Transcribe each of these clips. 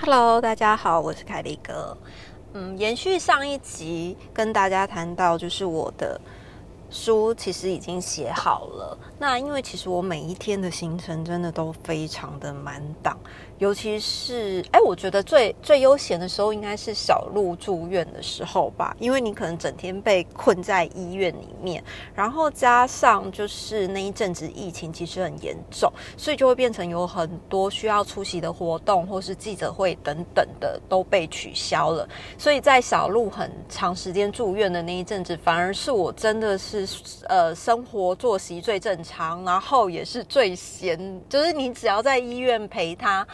Hello，大家好，我是凯丽哥。嗯，延续上一集跟大家谈到，就是我的。书其实已经写好了，那因为其实我每一天的行程真的都非常的满档。尤其是，哎，我觉得最最悠闲的时候应该是小鹿住院的时候吧，因为你可能整天被困在医院里面，然后加上就是那一阵子疫情其实很严重，所以就会变成有很多需要出席的活动或是记者会等等的都被取消了。所以在小鹿很长时间住院的那一阵子，反而是我真的是呃生活作息最正常，然后也是最闲，就是你只要在医院陪他。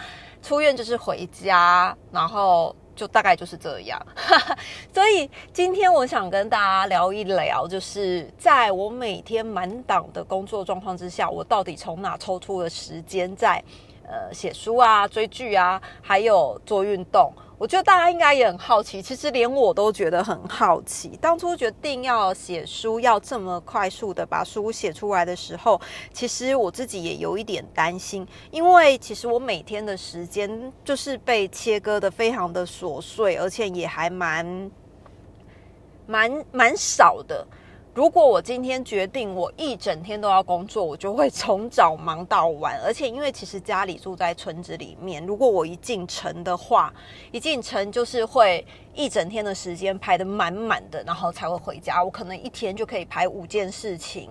出院就是回家，然后就大概就是这样。所以今天我想跟大家聊一聊，就是在我每天满档的工作状况之下，我到底从哪抽出了时间在呃写书啊、追剧啊，还有做运动。我觉得大家应该也很好奇，其实连我都觉得很好奇。当初决定要写书，要这么快速的把书写出来的时候，其实我自己也有一点担心，因为其实我每天的时间就是被切割的非常的琐碎，而且也还蛮蛮蛮少的。如果我今天决定我一整天都要工作，我就会从早忙到晚。而且因为其实家里住在村子里面，如果我一进城的话，一进城就是会一整天的时间排得满满的，然后才会回家。我可能一天就可以排五件事情，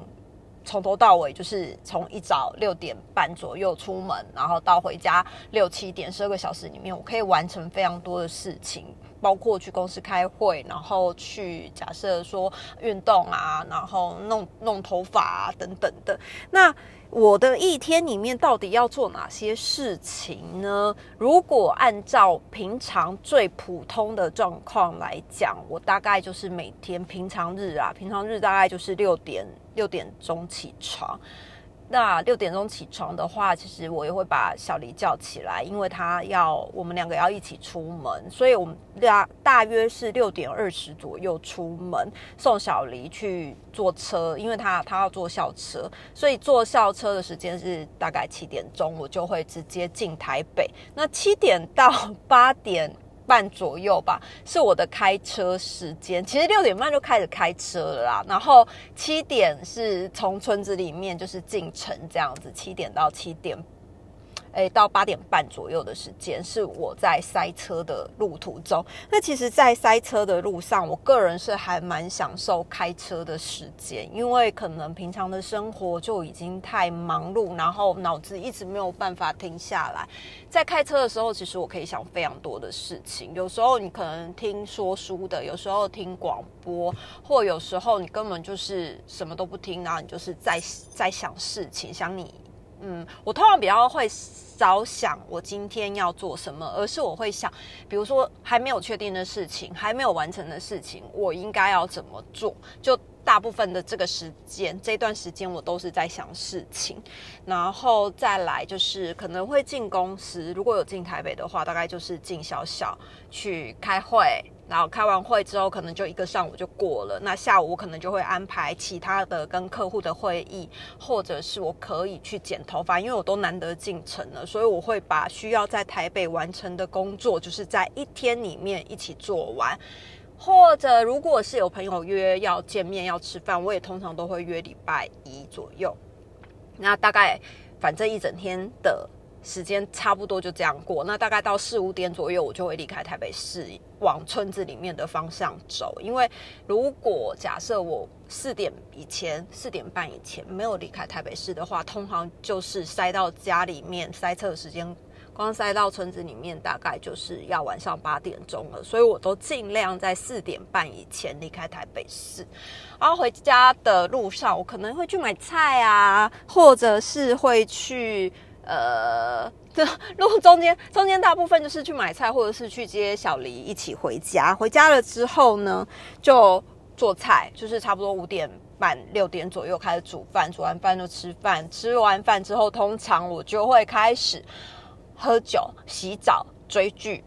从头到尾就是从一早六点半左右出门，然后到回家六七点，十二个小时里面，我可以完成非常多的事情。包括去公司开会，然后去假设说运动啊，然后弄弄头发啊等等的。那我的一天里面到底要做哪些事情呢？如果按照平常最普通的状况来讲，我大概就是每天平常日啊，平常日大概就是六点六点钟起床。那六点钟起床的话，其实我也会把小黎叫起来，因为他要我们两个要一起出门，所以我们大大约是六点二十左右出门送小黎去坐车，因为他他要坐校车，所以坐校车的时间是大概七点钟，我就会直接进台北。那七点到八点。半左右吧，是我的开车时间。其实六点半就开始开车了啦，然后七点是从村子里面就是进城这样子，七点到七点。诶，到八点半左右的时间是我在塞车的路途中。那其实，在塞车的路上，我个人是还蛮享受开车的时间，因为可能平常的生活就已经太忙碌，然后脑子一直没有办法停下来。在开车的时候，其实我可以想非常多的事情。有时候你可能听说书的，有时候听广播，或有时候你根本就是什么都不听，然后你就是在在想事情，想你。嗯，我通常比较会少想我今天要做什么，而是我会想，比如说还没有确定的事情，还没有完成的事情，我应该要怎么做？就大部分的这个时间，这段时间我都是在想事情，然后再来就是可能会进公司，如果有进台北的话，大概就是进小小去开会。然后开完会之后，可能就一个上午就过了。那下午我可能就会安排其他的跟客户的会议，或者是我可以去剪头发，因为我都难得进城了，所以我会把需要在台北完成的工作，就是在一天里面一起做完。或者如果是有朋友约要见面要吃饭，我也通常都会约礼拜一左右。那大概反正一整天的。时间差不多就这样过，那大概到四五点左右，我就会离开台北市，往村子里面的方向走。因为如果假设我四点以前、四点半以前没有离开台北市的话，通常就是塞到家里面塞车的时间，光塞到村子里面，大概就是要晚上八点钟了。所以我都尽量在四点半以前离开台北市，然后回家的路上，我可能会去买菜啊，或者是会去。呃，这路中间中间大部分就是去买菜，或者是去接小黎一起回家。回家了之后呢，就做菜，就是差不多五点半六点左右开始煮饭，煮完饭就吃饭。吃完饭之后，通常我就会开始喝酒、洗澡、追剧。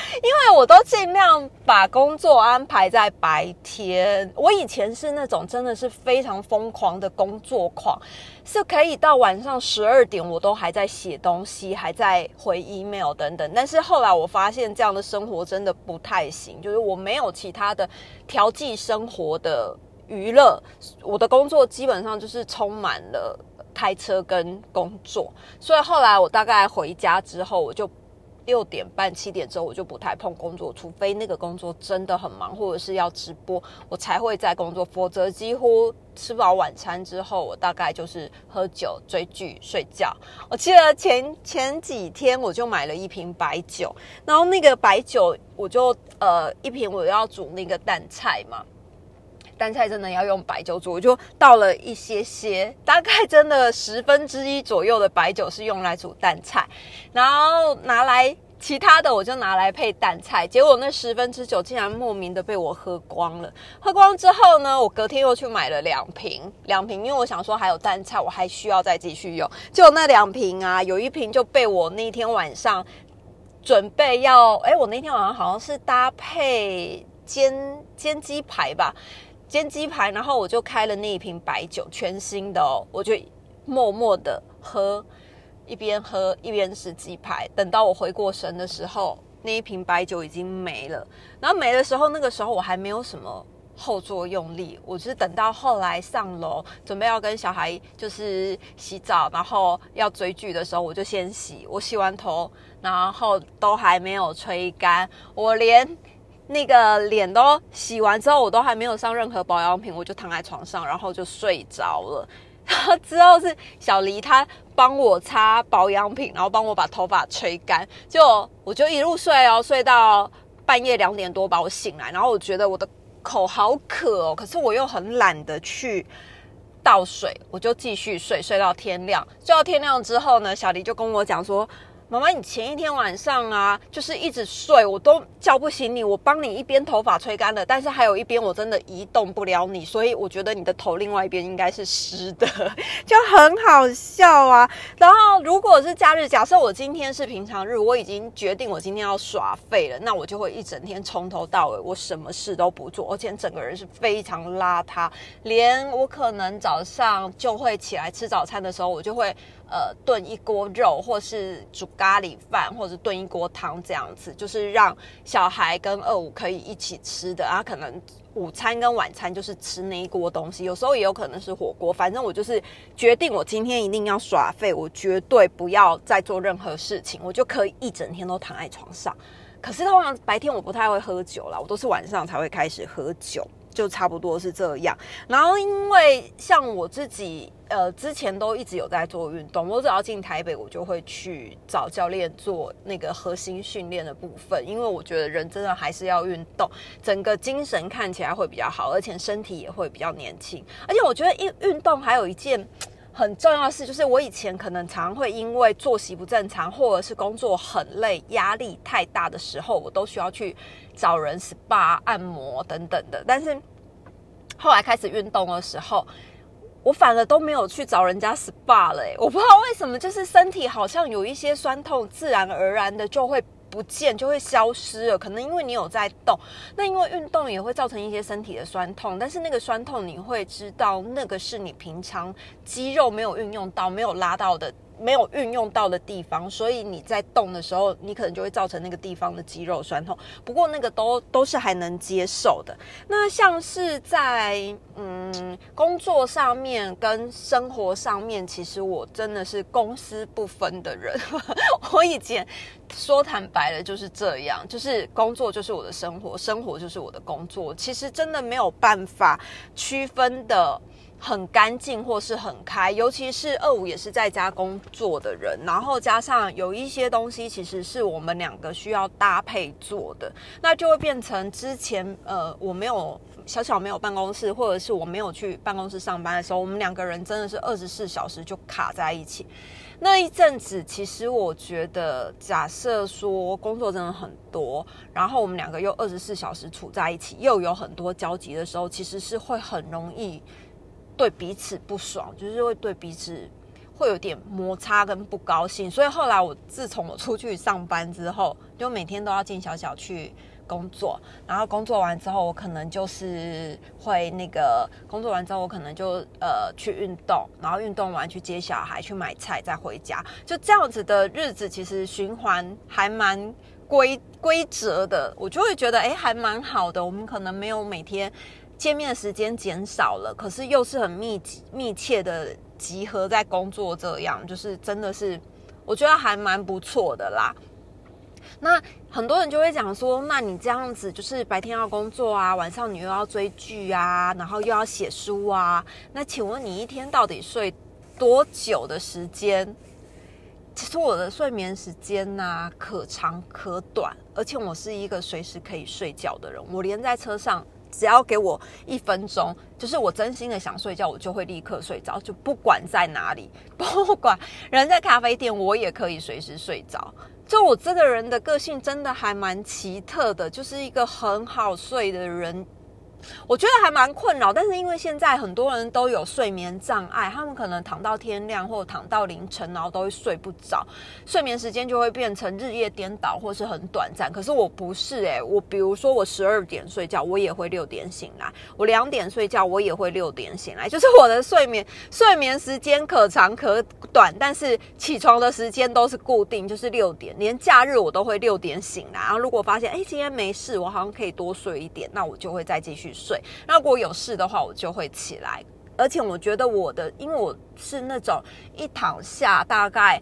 因为我都尽量把工作安排在白天。我以前是那种真的是非常疯狂的工作狂，是可以到晚上十二点我都还在写东西，还在回 email 等等。但是后来我发现这样的生活真的不太行，就是我没有其他的调剂生活的娱乐，我的工作基本上就是充满了开车跟工作。所以后来我大概回家之后，我就。六点半七点之后我就不太碰工作，除非那个工作真的很忙，或者是要直播，我才会在工作。否则几乎吃饱晚餐之后，我大概就是喝酒、追剧、睡觉。我记得前前几天我就买了一瓶白酒，然后那个白酒我就呃一瓶我要煮那个蛋菜嘛。单菜真的要用白酒煮，我就倒了一些些，大概真的十分之一左右的白酒是用来煮蛋菜，然后拿来其他的我就拿来配蛋菜，结果那十分之九竟然莫名的被我喝光了。喝光之后呢，我隔天又去买了两瓶，两瓶，因为我想说还有蛋菜，我还需要再继续用。就那两瓶啊，有一瓶就被我那天晚上准备要，哎，我那天晚上好像是搭配煎煎鸡排吧。煎鸡排，然后我就开了那一瓶白酒，全新的哦，我就默默的喝，一边喝一边吃鸡排。等到我回过神的时候，那一瓶白酒已经没了。然后没的时候，那个时候我还没有什么后作用力，我是等到后来上楼准备要跟小孩就是洗澡，然后要追剧的时候，我就先洗。我洗完头，然后都还没有吹干，我连。那个脸都洗完之后，我都还没有上任何保养品，我就躺在床上，然后就睡着了。然后之后是小黎他帮我擦保养品，然后帮我把头发吹干，就我就一路睡哦，睡到半夜两点多把我醒来。然后我觉得我的口好渴哦，可是我又很懒得去倒水，我就继续睡，睡到天亮。睡到天亮之后呢，小黎就跟我讲说。妈妈，你前一天晚上啊，就是一直睡，我都叫不醒你。我帮你一边头发吹干了，但是还有一边我真的移动不了你，所以我觉得你的头另外一边应该是湿的，就很好笑啊。然后如果是假日，假设我今天是平常日，我已经决定我今天要耍废了，那我就会一整天从头到尾我什么事都不做，而且整个人是非常邋遢，连我可能早上就会起来吃早餐的时候，我就会。呃，炖一锅肉，或是煮咖喱饭，或者炖一锅汤，这样子就是让小孩跟二五可以一起吃的。啊，可能午餐跟晚餐就是吃那一锅东西，有时候也有可能是火锅。反正我就是决定，我今天一定要耍废，我绝对不要再做任何事情，我就可以一整天都躺在床上。可是通常白天我不太会喝酒啦，我都是晚上才会开始喝酒。就差不多是这样，然后因为像我自己，呃，之前都一直有在做运动，我只要进台北，我就会去找教练做那个核心训练的部分，因为我觉得人真的还是要运动，整个精神看起来会比较好，而且身体也会比较年轻，而且我觉得运运动还有一件。很重要的是，就是我以前可能常会因为作息不正常，或者是工作很累、压力太大的时候，我都需要去找人 SPA 按摩等等的。但是后来开始运动的时候，我反而都没有去找人家 SPA 了。我不知道为什么，就是身体好像有一些酸痛，自然而然的就会。不见就会消失了，可能因为你有在动，那因为运动也会造成一些身体的酸痛，但是那个酸痛你会知道，那个是你平常肌肉没有运用到、没有拉到的。没有运用到的地方，所以你在动的时候，你可能就会造成那个地方的肌肉酸痛。不过那个都都是还能接受的。那像是在嗯工作上面跟生活上面，其实我真的是公私不分的人。我以前说坦白了就是这样，就是工作就是我的生活，生活就是我的工作。其实真的没有办法区分的。很干净或是很开，尤其是二五也是在家工作的人，然后加上有一些东西其实是我们两个需要搭配做的，那就会变成之前呃我没有小小没有办公室，或者是我没有去办公室上班的时候，我们两个人真的是二十四小时就卡在一起。那一阵子，其实我觉得，假设说工作真的很多，然后我们两个又二十四小时处在一起，又有很多交集的时候，其实是会很容易。对彼此不爽，就是会对彼此会有点摩擦跟不高兴。所以后来我自从我出去上班之后，就每天都要进小小去。工作，然后工作完之后，我可能就是会那个工作完之后，我可能就呃去运动，然后运动完去接小孩，去买菜，再回家，就这样子的日子，其实循环还蛮规规则的，我就会觉得哎，还蛮好的。我们可能没有每天见面的时间减少了，可是又是很密集密切的集合在工作，这样就是真的是我觉得还蛮不错的啦。那很多人就会讲说，那你这样子就是白天要工作啊，晚上你又要追剧啊，然后又要写书啊。那请问你一天到底睡多久的时间？其实我的睡眠时间呢，可长可短，而且我是一个随时可以睡觉的人。我连在车上，只要给我一分钟，就是我真心的想睡觉，我就会立刻睡着，就不管在哪里，不管人在咖啡店，我也可以随时睡着。就我这个人的个性真的还蛮奇特的，就是一个很好睡的人。我觉得还蛮困扰，但是因为现在很多人都有睡眠障碍，他们可能躺到天亮或躺到凌晨，然后都会睡不着，睡眠时间就会变成日夜颠倒或是很短暂。可是我不是诶，我比如说我十二点睡觉，我也会六点醒来；我两点睡觉，我也会六点醒来。就是我的睡眠睡眠时间可长可短，但是起床的时间都是固定，就是六点。连假日我都会六点醒来。然后如果发现哎今天没事，我好像可以多睡一点，那我就会再继续。睡，那如果有事的话，我就会起来。而且我觉得我的，因为我是那种一躺下大概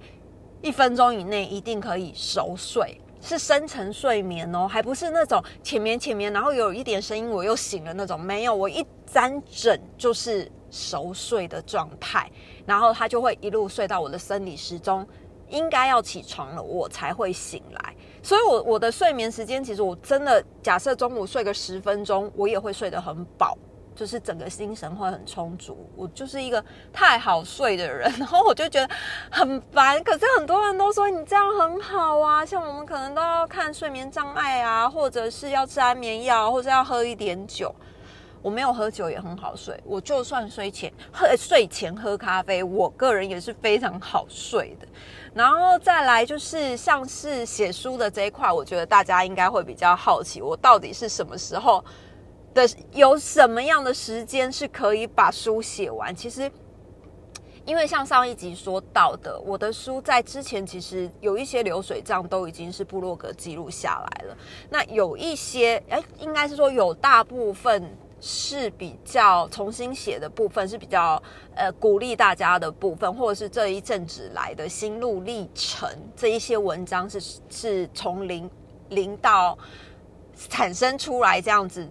一分钟以内一定可以熟睡，是深层睡眠哦，还不是那种浅眠浅眠，然后有一点声音我又醒了那种。没有，我一沾枕就是熟睡的状态，然后他就会一路睡到我的生理时钟应该要起床了，我才会醒来。所以，我我的睡眠时间，其实我真的假设中午睡个十分钟，我也会睡得很饱，就是整个精神会很充足。我就是一个太好睡的人，然后我就觉得很烦。可是很多人都说你这样很好啊，像我们可能都要看睡眠障碍啊，或者是要吃安眠药，或者要喝一点酒。我没有喝酒也很好睡，我就算睡前喝睡前喝咖啡，我个人也是非常好睡的。然后再来就是像是写书的这一块，我觉得大家应该会比较好奇，我到底是什么时候的有什么样的时间是可以把书写完？其实，因为像上一集说到的，我的书在之前其实有一些流水账都已经是部落格记录下来了，那有一些哎，应该是说有大部分。是比较重新写的部分，是比较呃鼓励大家的部分，或者是这一阵子来的心路历程，这一些文章是是从零零到产生出来这样子。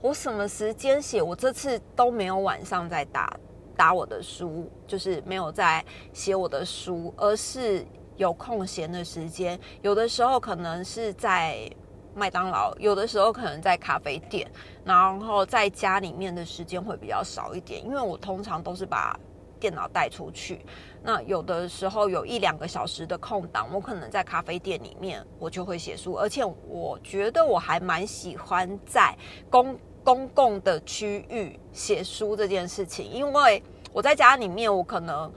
我什么时间写？我这次都没有晚上在打打我的书，就是没有在写我的书，而是有空闲的时间，有的时候可能是在。麦当劳有的时候可能在咖啡店，然后在家里面的时间会比较少一点，因为我通常都是把电脑带出去。那有的时候有一两个小时的空档，我可能在咖啡店里面我就会写书，而且我觉得我还蛮喜欢在公公共的区域写书这件事情，因为我在家里面我可能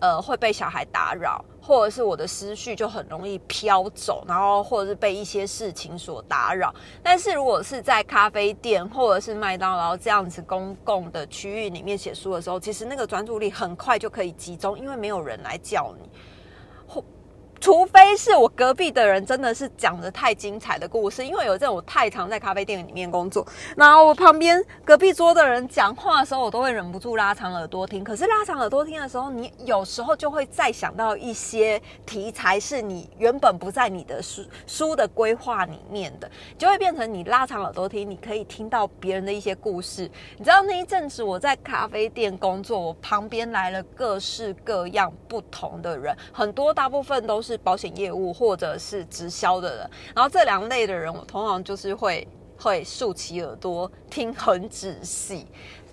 呃会被小孩打扰。或者是我的思绪就很容易飘走，然后或者是被一些事情所打扰。但是如果是在咖啡店或者是麦当劳这样子公共的区域里面写书的时候，其实那个专注力很快就可以集中，因为没有人来叫你。除非是我隔壁的人真的是讲的太精彩的故事，因为有这种我太常在咖啡店里面工作，然后我旁边隔壁桌的人讲话的时候，我都会忍不住拉长耳朵听。可是拉长耳朵听的时候，你有时候就会再想到一些题材是你原本不在你的书书的规划里面的，就会变成你拉长耳朵听，你可以听到别人的一些故事。你知道那一阵子我在咖啡店工作，我旁边来了各式各样不同的人，很多大部分都是。保险业务或者是直销的人，然后这两类的人，我通常就是会会竖起耳朵听很仔细，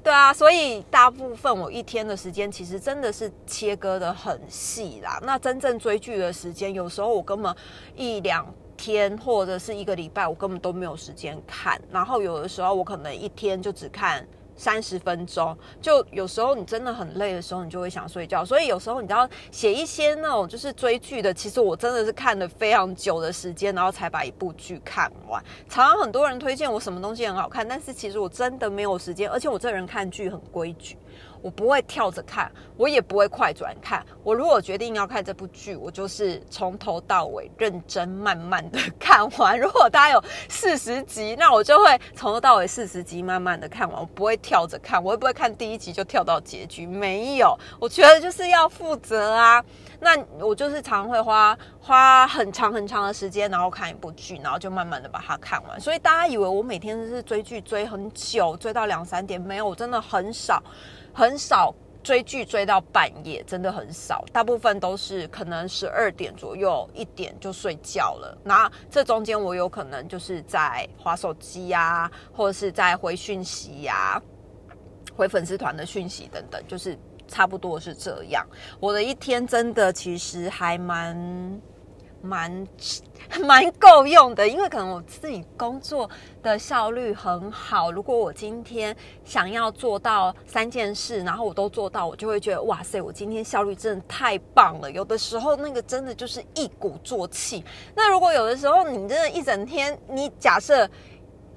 对啊，所以大部分我一天的时间其实真的是切割的很细啦。那真正追剧的时间，有时候我根本一两天或者是一个礼拜，我根本都没有时间看。然后有的时候我可能一天就只看。三十分钟。就有时候你真的很累的时候，你就会想睡觉。所以有时候你知道写一些那种就是追剧的，其实我真的是看了非常久的时间，然后才把一部剧看完。常常很多人推荐我什么东西很好看，但是其实我真的没有时间，而且我这人看剧很规矩。我不会跳着看，我也不会快转看。我如果决定要看这部剧，我就是从头到尾认真慢慢的看完。如果它有四十集，那我就会从头到尾四十集慢慢的看完。我不会跳着看，我会不会看第一集就跳到结局？没有，我觉得就是要负责啊。那我就是常会花花很长很长的时间，然后看一部剧，然后就慢慢的把它看完。所以大家以为我每天都是追剧追很久，追到两三点，没有，我真的很少。很少追剧追到半夜，真的很少，大部分都是可能十二点左右一点就睡觉了。那这中间我有可能就是在划手机呀，或者是在回讯息呀，回粉丝团的讯息等等，就是差不多是这样。我的一天真的其实还蛮。蛮 蛮够用的，因为可能我自己工作的效率很好。如果我今天想要做到三件事，然后我都做到，我就会觉得哇塞，我今天效率真的太棒了。有的时候那个真的就是一鼓作气。那如果有的时候你真的一整天，你假设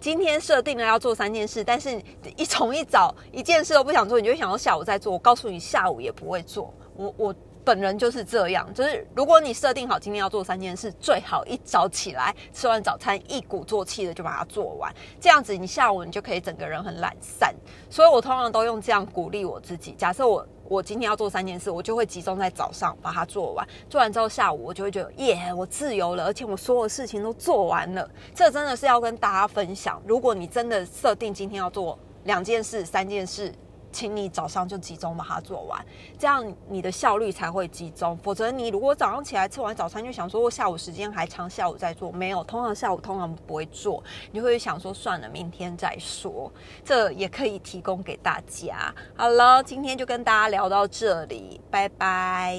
今天设定了要做三件事，但是一从一早一件事都不想做，你就想到下午再做。我告诉你，下午也不会做。我我。本人就是这样，就是如果你设定好今天要做三件事，最好一早起来吃完早餐，一鼓作气的就把它做完，这样子你下午你就可以整个人很懒散。所以我通常都用这样鼓励我自己。假设我我今天要做三件事，我就会集中在早上把它做完，做完之后下午我就会觉得耶，我自由了，而且我所有事情都做完了。这真的是要跟大家分享。如果你真的设定今天要做两件事、三件事。请你早上就集中把它做完，这样你的效率才会集中。否则，你如果早上起来吃完早餐就想说，我下午时间还长，下午再做，没有，通常下午通常不会做，你会想说算了，明天再说。这也可以提供给大家。好了，今天就跟大家聊到这里，拜拜。